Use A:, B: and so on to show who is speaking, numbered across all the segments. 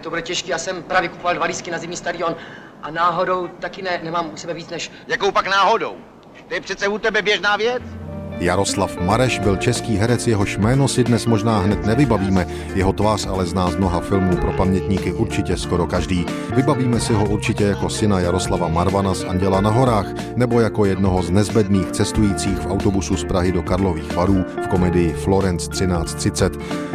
A: to bude těžký. Já jsem právě kupoval dva lísky na zimní stadion a náhodou taky ne, nemám u sebe víc než...
B: Jakou pak náhodou? To je přece u tebe běžná věc.
C: Jaroslav Mareš byl český herec, jehož jméno si dnes možná hned nevybavíme, jeho tvář ale zná z mnoha filmů pro pamětníky určitě skoro každý. Vybavíme si ho určitě jako syna Jaroslava Marvana z Anděla na horách, nebo jako jednoho z nezbedných cestujících v autobusu z Prahy do Karlových varů v komedii Florence 1330.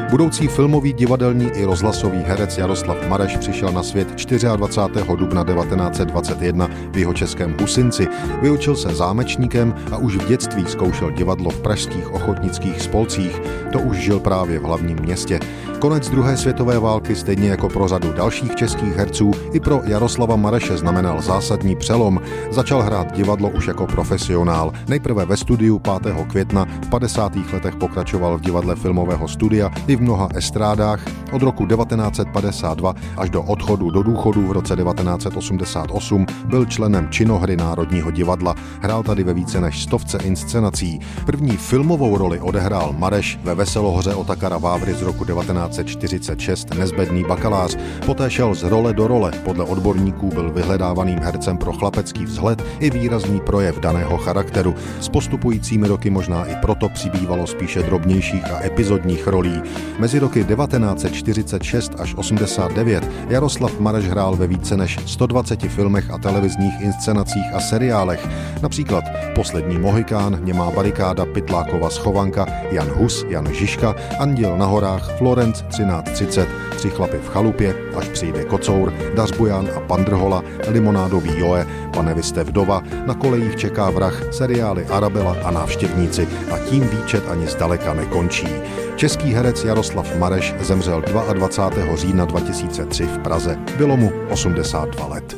C: Budoucí filmový, divadelní i rozhlasový herec Jaroslav Mareš přišel na svět 24. dubna 1921 v jeho českém Husinci. Vyučil se zámečníkem a už v dětství zkoušel divadlo divadlo v pražských ochotnických spolcích, to už žil právě v hlavním městě. Konec druhé světové války, stejně jako pro řadu dalších českých herců, i pro Jaroslava Mareše znamenal zásadní přelom. Začal hrát divadlo už jako profesionál. Nejprve ve studiu 5. května, v 50. letech pokračoval v divadle filmového studia i v mnoha estrádách. Od roku 1952 až do odchodu do důchodu v roce 1988 byl členem činohry Národního divadla. Hrál tady ve více než stovce inscenací. První filmovou roli odehrál Mareš ve Veselohoře Otakara Vávry z roku 1946 nezbedný bakalář. Poté šel z role do role. Podle odborníků byl vyhledávaným hercem pro chlapecký vzhled i výrazný projev daného charakteru. S postupujícími roky možná i proto přibývalo spíše drobnějších a epizodních rolí. Mezi roky 1946 až 89 Jaroslav Mareš hrál ve více než 120 filmech a televizních inscenacích a seriálech. Například Poslední Mohikán, Němá barikáda, Pytlákova schovanka, Jan Hus, Jan Žižka, Anděl na horách, Florenc 1330, Tři chlapy v chalupě, až přijde kocour, Dařbujan a Pandrhola, Limonádový Joe, Pane vy jste vdova, na kolejích čeká vrah, seriály Arabela a návštěvníci a tím výčet ani zdaleka nekončí. Český herec Jaroslav Mareš zemřel 22. října 2003 v Praze. Bylo mu 82 let.